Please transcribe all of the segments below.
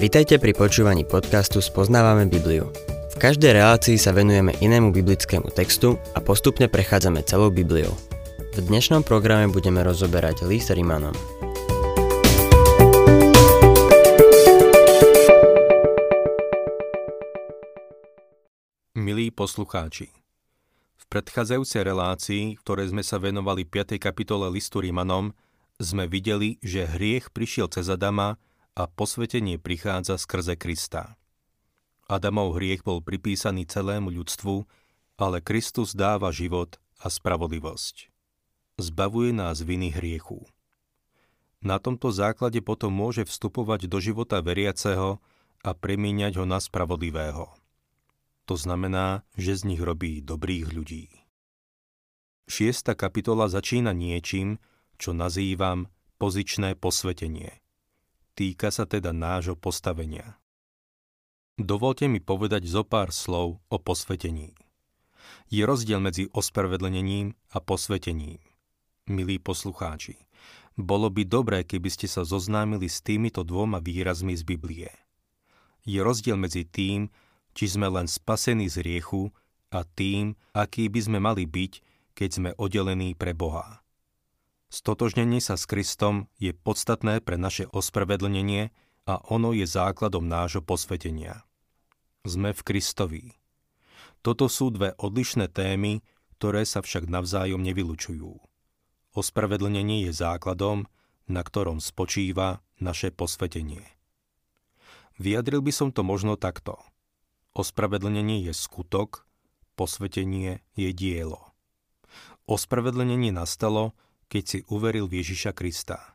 Vitajte pri počúvaní podcastu Spoznávame Bibliu. V každej relácii sa venujeme inému biblickému textu a postupne prechádzame celou Bibliou. V dnešnom programe budeme rozoberať list Rimanom. Milí poslucháči, v predchádzajúcej relácii, v ktorej sme sa venovali 5. kapitole listu Rimanom, sme videli, že hriech prišiel cez Adama a posvetenie prichádza skrze Krista. Adamov hriech bol pripísaný celému ľudstvu, ale Kristus dáva život a spravodlivosť. Zbavuje nás viny hriechu. Na tomto základe potom môže vstupovať do života veriaceho a premieňať ho na spravodlivého. To znamená, že z nich robí dobrých ľudí. Šiesta kapitola začína niečím, čo nazývam pozičné posvetenie. Týka sa teda nášho postavenia. Dovolte mi povedať zo pár slov o posvetení. Je rozdiel medzi ospravedlenením a posvetením. Milí poslucháči, bolo by dobré, keby ste sa zoznámili s týmito dvoma výrazmi z Biblie. Je rozdiel medzi tým, či sme len spasení z riechu a tým, aký by sme mali byť, keď sme oddelení pre Boha. Stotožnenie sa s Kristom je podstatné pre naše ospravedlnenie a ono je základom nášho posvetenia. Sme v Kristovi. Toto sú dve odlišné témy, ktoré sa však navzájom nevylučujú. Ospravedlnenie je základom, na ktorom spočíva naše posvetenie. Vyjadril by som to možno takto. Ospravedlnenie je skutok, posvetenie je dielo. Ospravedlnenie nastalo, keď si uveril v Ježiša Krista.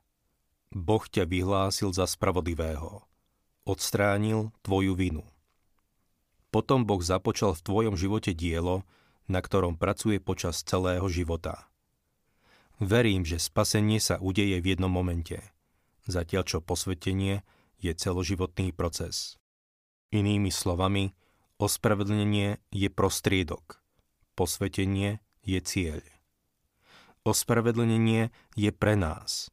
Boh ťa vyhlásil za spravodlivého. Odstránil tvoju vinu. Potom Boh započal v tvojom živote dielo, na ktorom pracuje počas celého života. Verím, že spasenie sa udeje v jednom momente, zatiaľ čo posvetenie je celoživotný proces. Inými slovami, ospravedlnenie je prostriedok, posvetenie je cieľ. Ospravedlnenie je pre nás.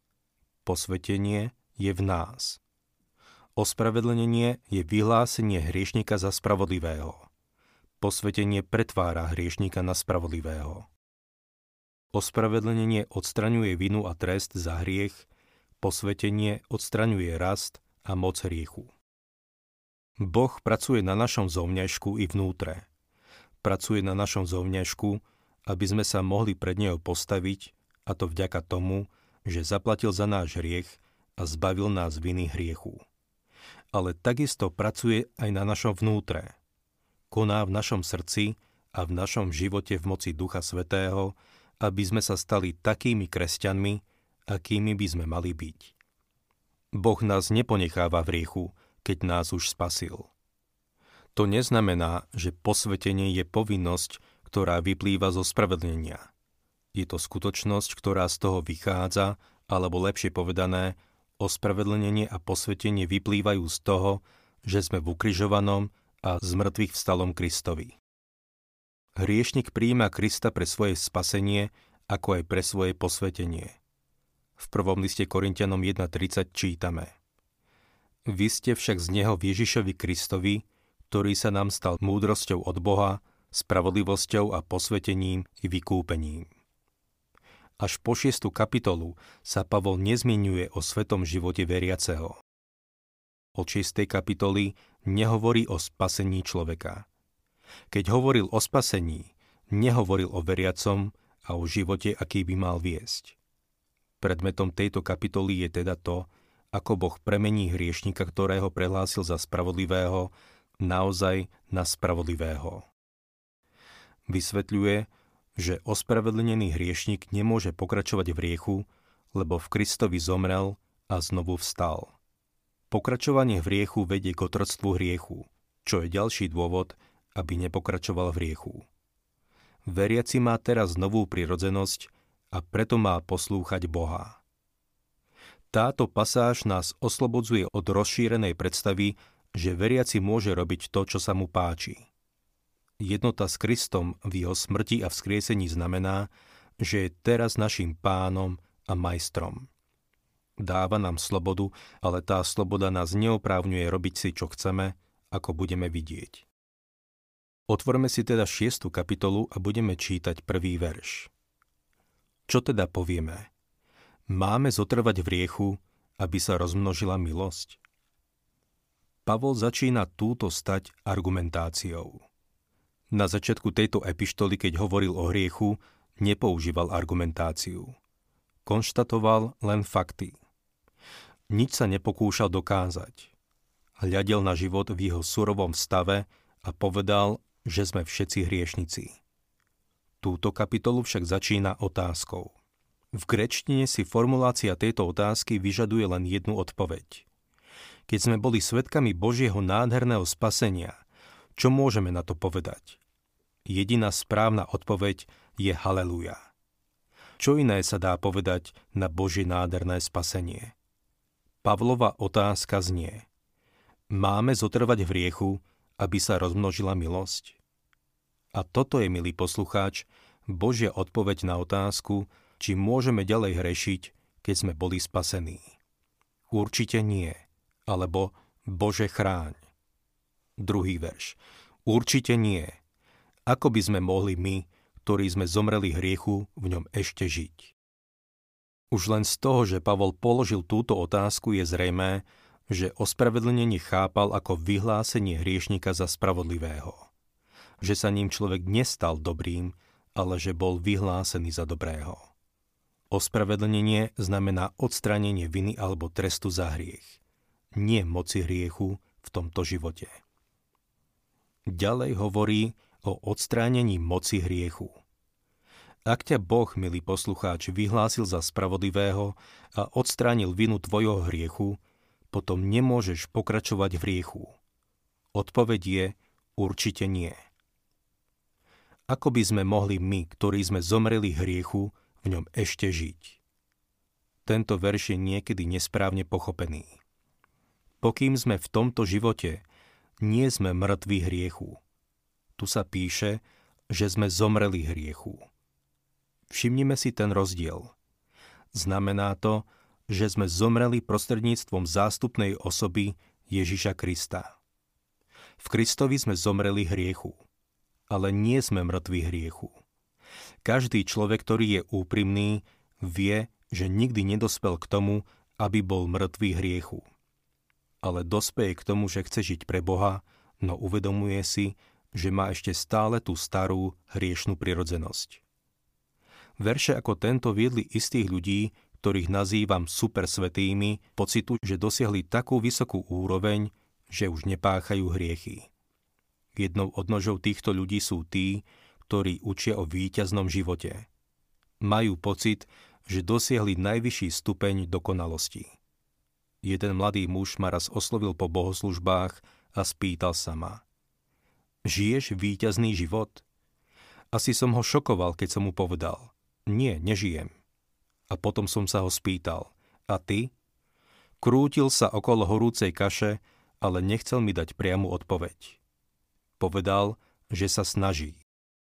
Posvetenie je v nás. Ospravedlnenie je vyhlásenie hriešnika za spravodlivého. Posvetenie pretvára hriešnika na spravodlivého. Ospravedlnenie odstraňuje vinu a trest za hriech, posvetenie odstraňuje rast a moc hriechu. Boh pracuje na našom zovňajšku i vnútre. Pracuje na našom zovňajšku, aby sme sa mohli pred Neho postaviť, a to vďaka tomu, že zaplatil za náš hriech a zbavil nás viny hriechu. Ale takisto pracuje aj na našom vnútre. Koná v našom srdci a v našom živote v moci Ducha Svetého, aby sme sa stali takými kresťanmi, akými by sme mali byť. Boh nás neponecháva v riechu, keď nás už spasil. To neznamená, že posvetenie je povinnosť, ktorá vyplýva zo spravedlenia. Je to skutočnosť, ktorá z toho vychádza, alebo lepšie povedané, ospravedlnenie a posvetenie vyplývajú z toho, že sme v ukrižovanom a z mŕtvych vstalom Kristovi. Hriešnik príjima Krista pre svoje spasenie, ako aj pre svoje posvetenie. V prvom liste Korintianom 1.30 čítame Vy ste však z Neho Ježišovi Kristovi, ktorý sa nám stal múdrosťou od Boha, spravodlivosťou a posvetením i vykúpením. Až po šiestu kapitolu sa Pavol nezmienuje o svetom živote veriaceho. Od šiestej kapitoly nehovorí o spasení človeka. Keď hovoril o spasení, nehovoril o veriacom a o živote, aký by mal viesť. Predmetom tejto kapitoly je teda to, ako Boh premení hriešnika, ktorého prehlásil za spravodlivého, naozaj na spravodlivého. Vysvetľuje, že ospravedlnený hriešnik nemôže pokračovať v riechu, lebo v Kristovi zomrel a znovu vstal. Pokračovanie v riechu vedie k otroctvu hriechu, čo je ďalší dôvod, aby nepokračoval v riechu. Veriaci má teraz novú prirodzenosť a preto má poslúchať Boha. Táto pasáž nás oslobodzuje od rozšírenej predstavy, že veriaci môže robiť to, čo sa mu páči. Jednota s Kristom v jeho smrti a vzkriesení znamená, že je teraz našim pánom a majstrom. Dáva nám slobodu, ale tá sloboda nás neoprávňuje robiť si, čo chceme, ako budeme vidieť. Otvorme si teda šiestu kapitolu a budeme čítať prvý verš. Čo teda povieme? Máme zotrvať v riechu, aby sa rozmnožila milosť? Pavol začína túto stať argumentáciou. Na začiatku tejto epištoly, keď hovoril o hriechu, nepoužíval argumentáciu. Konštatoval len fakty. Nič sa nepokúšal dokázať. Hľadel na život v jeho surovom stave a povedal, že sme všetci hriešnici. Túto kapitolu však začína otázkou. V grečtine si formulácia tejto otázky vyžaduje len jednu odpoveď. Keď sme boli svetkami Božieho nádherného spasenia, čo môžeme na to povedať? Jediná správna odpoveď je haleluja. Čo iné sa dá povedať na Božie nádherné spasenie? Pavlova otázka znie. Máme zotrvať v riechu, aby sa rozmnožila milosť? A toto je, milý poslucháč, Božia odpoveď na otázku, či môžeme ďalej hrešiť, keď sme boli spasení. Určite nie, alebo Bože chráň. Druhý verš. Určite nie. Ako by sme mohli my, ktorí sme zomreli hriechu, v ňom ešte žiť? Už len z toho, že Pavol položil túto otázku, je zrejmé, že ospravedlnenie chápal ako vyhlásenie hriešnika za spravodlivého že sa ním človek nestal dobrým, ale že bol vyhlásený za dobrého. Ospravedlnenie znamená odstránenie viny alebo trestu za hriech, nie moci hriechu v tomto živote. Ďalej hovorí o odstránení moci hriechu. Ak ťa Boh, milý poslucháč, vyhlásil za spravodlivého a odstránil vinu tvojho hriechu, potom nemôžeš pokračovať v hriechu. Odpoveď je určite nie. Ako by sme mohli my, ktorí sme zomreli hriechu, v ňom ešte žiť? Tento verš je niekedy nesprávne pochopený. Pokým sme v tomto živote, nie sme mŕtvi hriechu. Tu sa píše, že sme zomreli hriechu. Všimnime si ten rozdiel. Znamená to, že sme zomreli prostredníctvom zástupnej osoby Ježiša Krista. V Kristovi sme zomreli hriechu ale nie sme mŕtvi hriechu. Každý človek, ktorý je úprimný, vie, že nikdy nedospel k tomu, aby bol mŕtvý hriechu. Ale dospeje k tomu, že chce žiť pre Boha, no uvedomuje si, že má ešte stále tú starú hriešnú prirodzenosť. Verše ako tento viedli istých ľudí, ktorých nazývam supersvetými, pocitu, že dosiahli takú vysokú úroveň, že už nepáchajú hriechy. Jednou odnožou týchto ľudí sú tí, ktorí učia o víťaznom živote. Majú pocit, že dosiahli najvyšší stupeň dokonalosti. Jeden mladý muž ma raz oslovil po bohoslužbách a spýtal sa ma. Žiješ víťazný život? Asi som ho šokoval, keď som mu povedal. Nie, nežijem. A potom som sa ho spýtal. A ty? Krútil sa okolo horúcej kaše, ale nechcel mi dať priamu odpoveď. Povedal, že sa snaží.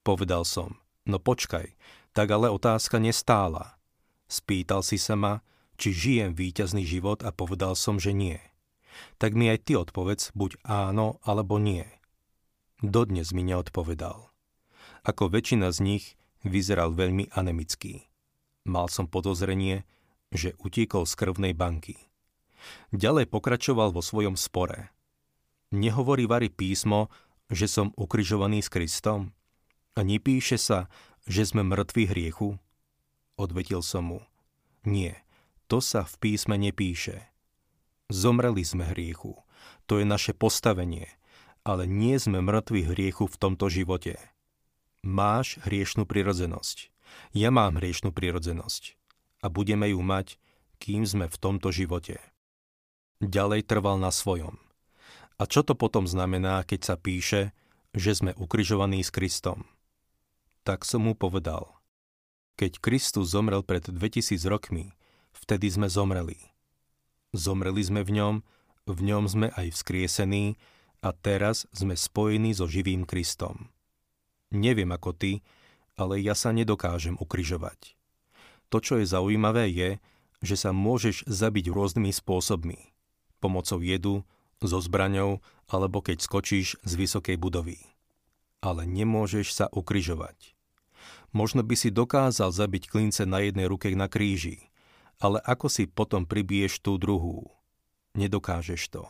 Povedal som, no počkaj, tak ale otázka nestála. Spýtal si sa ma, či žijem víťazný život a povedal som, že nie. Tak mi aj ty odpovedz buď áno alebo nie. Dodnes mi neodpovedal. Ako väčšina z nich vyzeral veľmi anemický. Mal som podozrenie, že utíkol z krvnej banky. Ďalej pokračoval vo svojom spore. Nehovorí Vary písmo, že som ukrižovaný s Kristom? A nepíše sa, že sme mŕtvi hriechu? Odvetil som mu. Nie, to sa v písme nepíše. Zomreli sme hriechu. To je naše postavenie. Ale nie sme mŕtvi hriechu v tomto živote. Máš hriešnú prirodzenosť. Ja mám hriešnú prirodzenosť. A budeme ju mať, kým sme v tomto živote. Ďalej trval na svojom. A čo to potom znamená, keď sa píše, že sme ukrižovaní s Kristom? Tak som mu povedal. Keď Kristus zomrel pred 2000 rokmi, vtedy sme zomreli. Zomreli sme v ňom, v ňom sme aj vzkriesení a teraz sme spojení so živým Kristom. Neviem ako ty, ale ja sa nedokážem ukrižovať. To, čo je zaujímavé, je, že sa môžeš zabiť rôznymi spôsobmi. Pomocou jedu, so zbraňou alebo keď skočíš z vysokej budovy. Ale nemôžeš sa ukryžovať. Možno by si dokázal zabiť klince na jednej ruke na kríži, ale ako si potom pribiješ tú druhú? Nedokážeš to.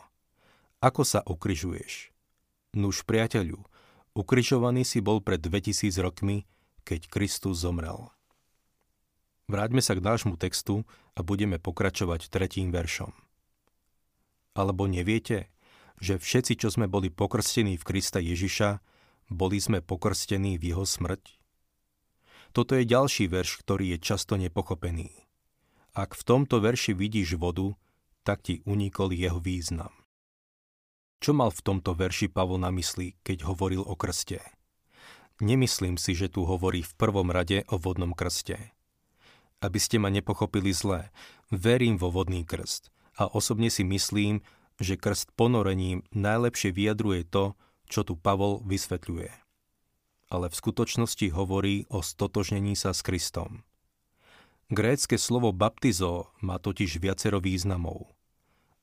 Ako sa ukryžuješ? Nuž priateľu, ukryžovaný si bol pred 2000 rokmi, keď Kristus zomrel. Vráťme sa k nášmu textu a budeme pokračovať tretím veršom. Alebo neviete, že všetci, čo sme boli pokrstení v Krista Ježiša, boli sme pokrstení v jeho smrť? Toto je ďalší verš, ktorý je často nepochopený. Ak v tomto verši vidíš vodu, tak ti unikol jeho význam. Čo mal v tomto verši Pavol na mysli, keď hovoril o krste? Nemyslím si, že tu hovorí v prvom rade o vodnom krste aby ste ma nepochopili zle. Verím vo vodný krst a osobne si myslím, že krst ponorením najlepšie vyjadruje to, čo tu Pavol vysvetľuje. Ale v skutočnosti hovorí o stotožnení sa s Kristom. Grécke slovo baptizo má totiž viacero významov.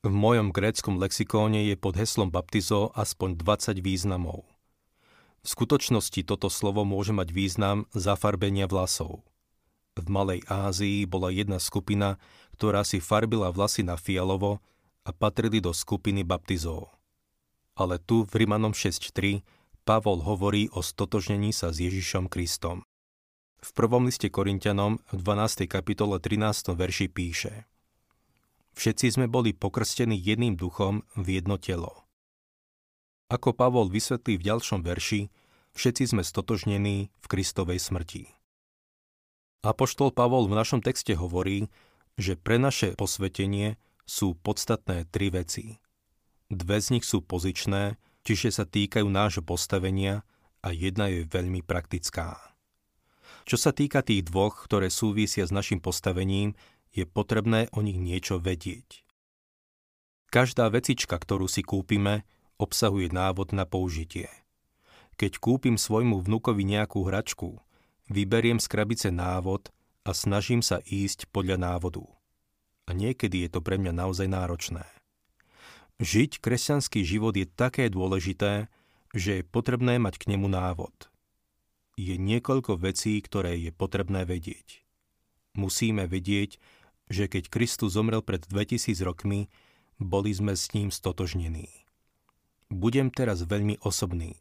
V mojom gréckom lexikóne je pod heslom baptizo aspoň 20 významov. V skutočnosti toto slovo môže mať význam zafarbenia vlasov – v Malej Ázii bola jedna skupina, ktorá si farbila vlasy na fialovo a patrili do skupiny baptizov. Ale tu v Rimanom 6.3 Pavol hovorí o stotožnení sa s Ježišom Kristom. V prvom liste Korintianom v 12. kapitole 13. verši píše Všetci sme boli pokrstení jedným duchom v jedno telo. Ako Pavol vysvetlí v ďalšom verši, všetci sme stotožnení v Kristovej smrti. Apoštol Pavol v našom texte hovorí, že pre naše posvetenie sú podstatné tri veci. Dve z nich sú pozičné, čiže sa týkajú nášho postavenia a jedna je veľmi praktická. Čo sa týka tých dvoch, ktoré súvisia s našim postavením, je potrebné o nich niečo vedieť. Každá vecička, ktorú si kúpime, obsahuje návod na použitie. Keď kúpim svojmu vnukovi nejakú hračku, Vyberiem z krabice návod a snažím sa ísť podľa návodu. A niekedy je to pre mňa naozaj náročné. Žiť kresťanský život je také dôležité, že je potrebné mať k nemu návod. Je niekoľko vecí, ktoré je potrebné vedieť. Musíme vedieť, že keď Kristus zomrel pred 2000 rokmi, boli sme s ním stotožnení. Budem teraz veľmi osobný.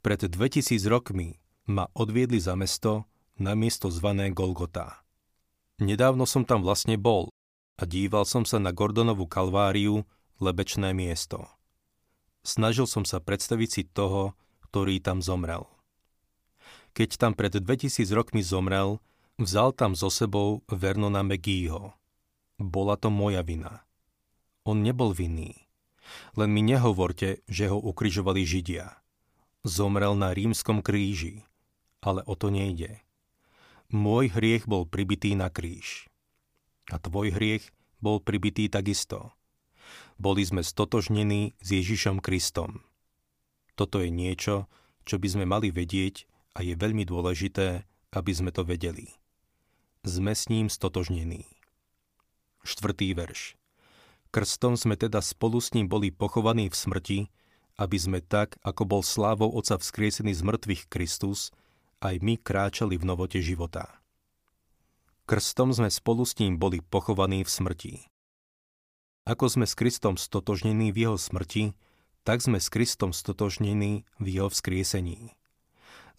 Pred 2000 rokmi ma odviedli za mesto na miesto zvané Golgota. Nedávno som tam vlastne bol a díval som sa na Gordonovú kalváriu, lebečné miesto. Snažil som sa predstaviť si toho, ktorý tam zomrel. Keď tam pred 2000 rokmi zomrel, vzal tam so sebou Vernona McGeeho. Bola to moja vina. On nebol vinný. Len mi nehovorte, že ho ukrižovali Židia. Zomrel na rímskom kríži ale o to nejde. Môj hriech bol pribitý na kríž. A tvoj hriech bol pribitý takisto. Boli sme stotožnení s Ježišom Kristom. Toto je niečo, čo by sme mali vedieť a je veľmi dôležité, aby sme to vedeli. Sme s ním stotožnení. Štvrtý verš. Krstom sme teda spolu s ním boli pochovaní v smrti, aby sme tak, ako bol slávou Otca vzkriesený z mŕtvych Kristus, aj my kráčali v novote života. Krstom sme spolu s ním boli pochovaní v smrti. Ako sme s Kristom stotožnení v jeho smrti, tak sme s Kristom stotožnení v jeho vzkriesení.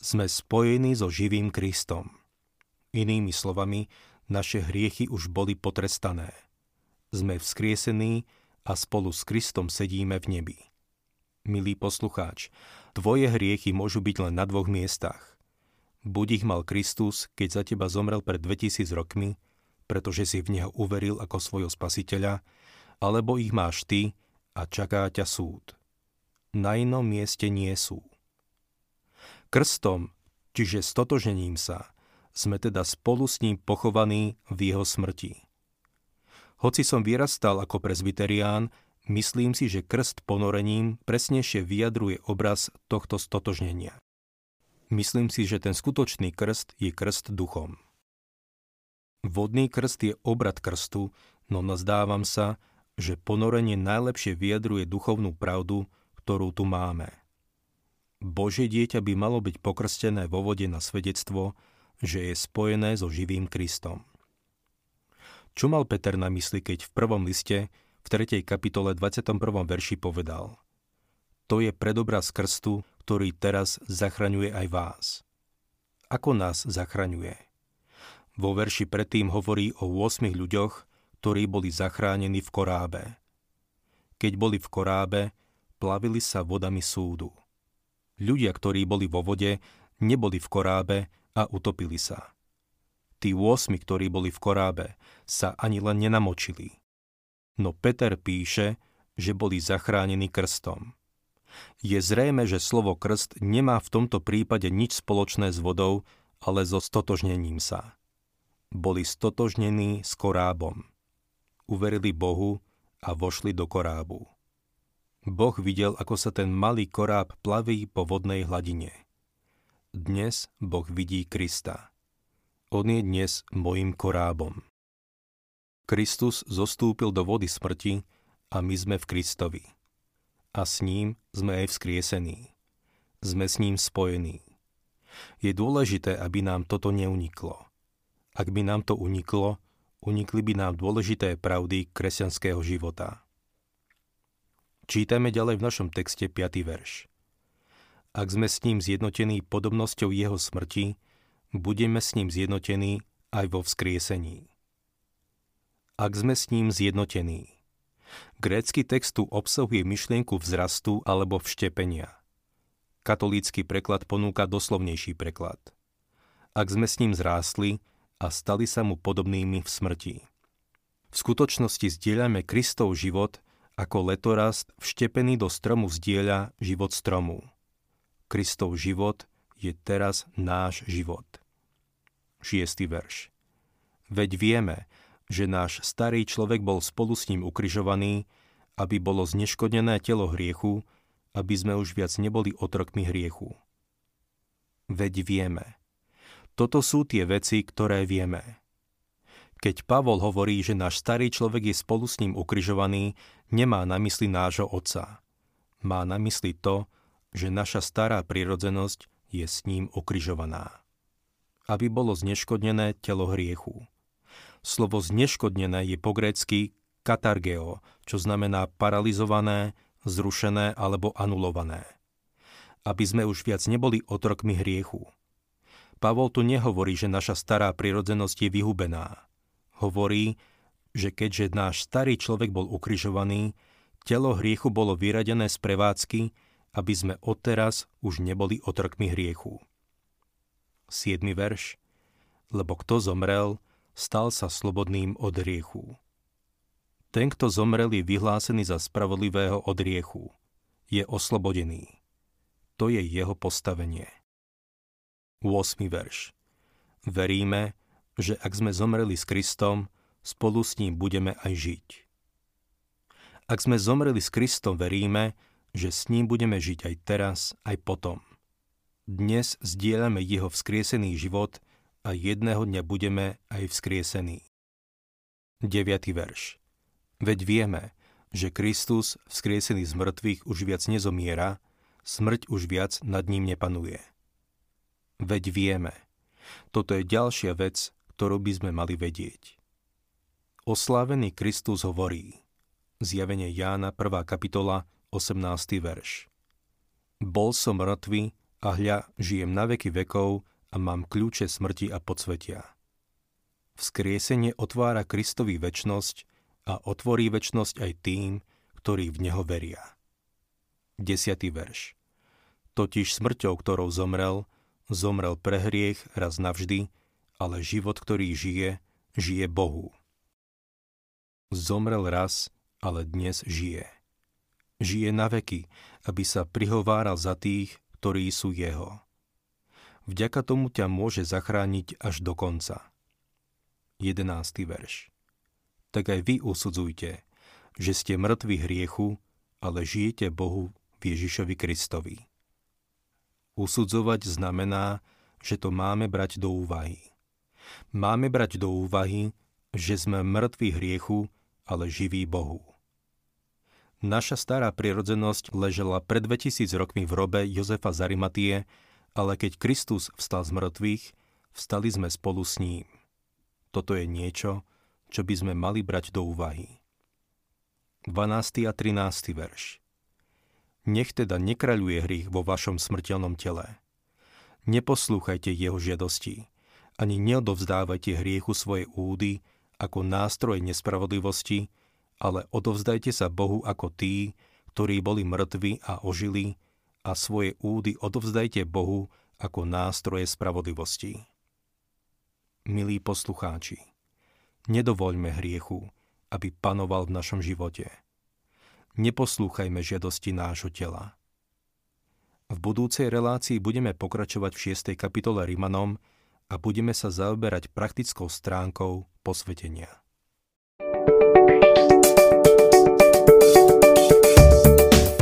Sme spojení so živým Kristom. Inými slovami, naše hriechy už boli potrestané. Sme vzkriesení a spolu s Kristom sedíme v nebi. Milý poslucháč, tvoje hriechy môžu byť len na dvoch miestach. Buď ich mal Kristus, keď za teba zomrel pred 2000 rokmi, pretože si v Neho uveril ako svojho spasiteľa, alebo ich máš ty a čaká ťa súd. Na inom mieste nie sú. Krstom, čiže stotožením sa, sme teda spolu s ním pochovaní v jeho smrti. Hoci som vyrastal ako prezbiterián, myslím si, že krst ponorením presnejšie vyjadruje obraz tohto stotožnenia. Myslím si, že ten skutočný krst je krst duchom. Vodný krst je obrad krstu, no nazdávam sa, že ponorenie najlepšie vyjadruje duchovnú pravdu, ktorú tu máme. Božie dieťa by malo byť pokrstené vo vode na svedectvo, že je spojené so živým Kristom. Čo mal Peter na mysli, keď v prvom liste, v 3. kapitole 21. verši povedal To je predobraz krstu, ktorý teraz zachraňuje aj vás. Ako nás zachraňuje? Vo verši predtým hovorí o 8 ľuďoch, ktorí boli zachránení v korábe. Keď boli v korábe, plavili sa vodami súdu. Ľudia, ktorí boli vo vode, neboli v korábe a utopili sa. Tí 8, ktorí boli v korábe, sa ani len nenamočili. No Peter píše, že boli zachránení krstom. Je zrejme, že slovo krst nemá v tomto prípade nič spoločné s vodou, ale so stotožnením sa boli stotožnení s korábom. Uverili Bohu a vošli do korábu. Boh videl, ako sa ten malý koráb plaví po vodnej hladine. Dnes Boh vidí Krista. On je dnes mojim korábom. Kristus zostúpil do vody smrti a my sme v Kristovi. A s ním sme aj vzkriesení. Sme s ním spojení. Je dôležité, aby nám toto neuniklo. Ak by nám to uniklo, unikli by nám dôležité pravdy kresťanského života. Čítame ďalej v našom texte 5. verš. Ak sme s ním zjednotení podobnosťou jeho smrti, budeme s ním zjednotení aj vo vzkriesení. Ak sme s ním zjednotení. Grécky text tu obsahuje myšlienku vzrastu alebo vštepenia. Katolícky preklad ponúka doslovnejší preklad. Ak sme s ním zrástli, a stali sa mu podobnými v smrti. V skutočnosti zdieľame Kristov život ako letorast vštepený do stromu zdieľa život stromu. Kristov život je teraz náš život. Šiestý verš. Veď vieme, že náš starý človek bol spolu s ním ukrižovaný, aby bolo zneškodnené telo hriechu, aby sme už viac neboli otrokmi hriechu. Veď vieme. Toto sú tie veci, ktoré vieme. Keď Pavol hovorí, že náš starý človek je spolu s ním ukrižovaný, nemá na mysli nášho otca. Má na mysli to, že naša stará prírodzenosť je s ním ukrižovaná. Aby bolo zneškodnené telo hriechu. Slovo zneškodnené je po grécky katargeo, čo znamená paralizované, zrušené alebo anulované. Aby sme už viac neboli otrokmi hriechu. Pavol tu nehovorí, že naša stará prirodzenosť je vyhubená. Hovorí, že keďže náš starý človek bol ukrižovaný, telo hriechu bolo vyradené z prevádzky, aby sme odteraz už neboli otrkmi hriechu. 7. verš Lebo kto zomrel, stal sa slobodným od hriechu. Ten, kto zomrel, je vyhlásený za spravodlivého od hriechu. Je oslobodený. To je jeho postavenie. 8. verš. Veríme, že ak sme zomreli s Kristom, spolu s ním budeme aj žiť. Ak sme zomreli s Kristom, veríme, že s ním budeme žiť aj teraz, aj potom. Dnes zdieľame jeho vzkriesený život a jedného dňa budeme aj vzkriesení. 9. verš. Veď vieme, že Kristus, vzkriesený z mŕtvych, už viac nezomiera, smrť už viac nad ním nepanuje. Veď vieme. Toto je ďalšia vec, ktorú by sme mali vedieť. Oslávený Kristus hovorí. Zjavenie Jána 1. kapitola 18. verš. Bol som mŕtvy a hľa, žijem na veky vekov a mám kľúče smrti a podsvetia. Vzkriesenie otvára Kristovi väčnosť a otvorí väčnosť aj tým, ktorí v Neho veria. 10. verš. Totiž smrťou, ktorou zomrel, zomrel pre hriech raz navždy, ale život, ktorý žije, žije Bohu. Zomrel raz, ale dnes žije. Žije na veky, aby sa prihováral za tých, ktorí sú jeho. Vďaka tomu ťa môže zachrániť až do konca. 11. verš. Tak aj vy usudzujte, že ste mŕtvi hriechu, ale žijete Bohu v Ježišovi Kristovi. Usudzovať znamená, že to máme brať do úvahy. Máme brať do úvahy, že sme mŕtvi hriechu, ale živí Bohu. Naša stará prirodzenosť ležela pred 2000 rokmi v robe Jozefa Zarimatie, ale keď Kristus vstal z mŕtvych, vstali sme spolu s ním. Toto je niečo, čo by sme mali brať do úvahy. 12. a 13. verš Nech teda nekraľuje hrych vo vašom smrteľnom tele. Neposlúchajte jeho žiadosti, ani neodovzdávajte hriechu svoje údy ako nástroj nespravodlivosti, ale odovzdajte sa Bohu ako tí, ktorí boli mŕtvi a ožili, a svoje údy odovzdajte Bohu ako nástroje spravodlivosti. Milí poslucháči, nedovoľme hriechu, aby panoval v našom živote. Neposlúchajme žiadosti nášho tela. V budúcej relácii budeme pokračovať v 6. kapitole Rimanom a budeme sa zaoberať praktickou stránkou posvetenia.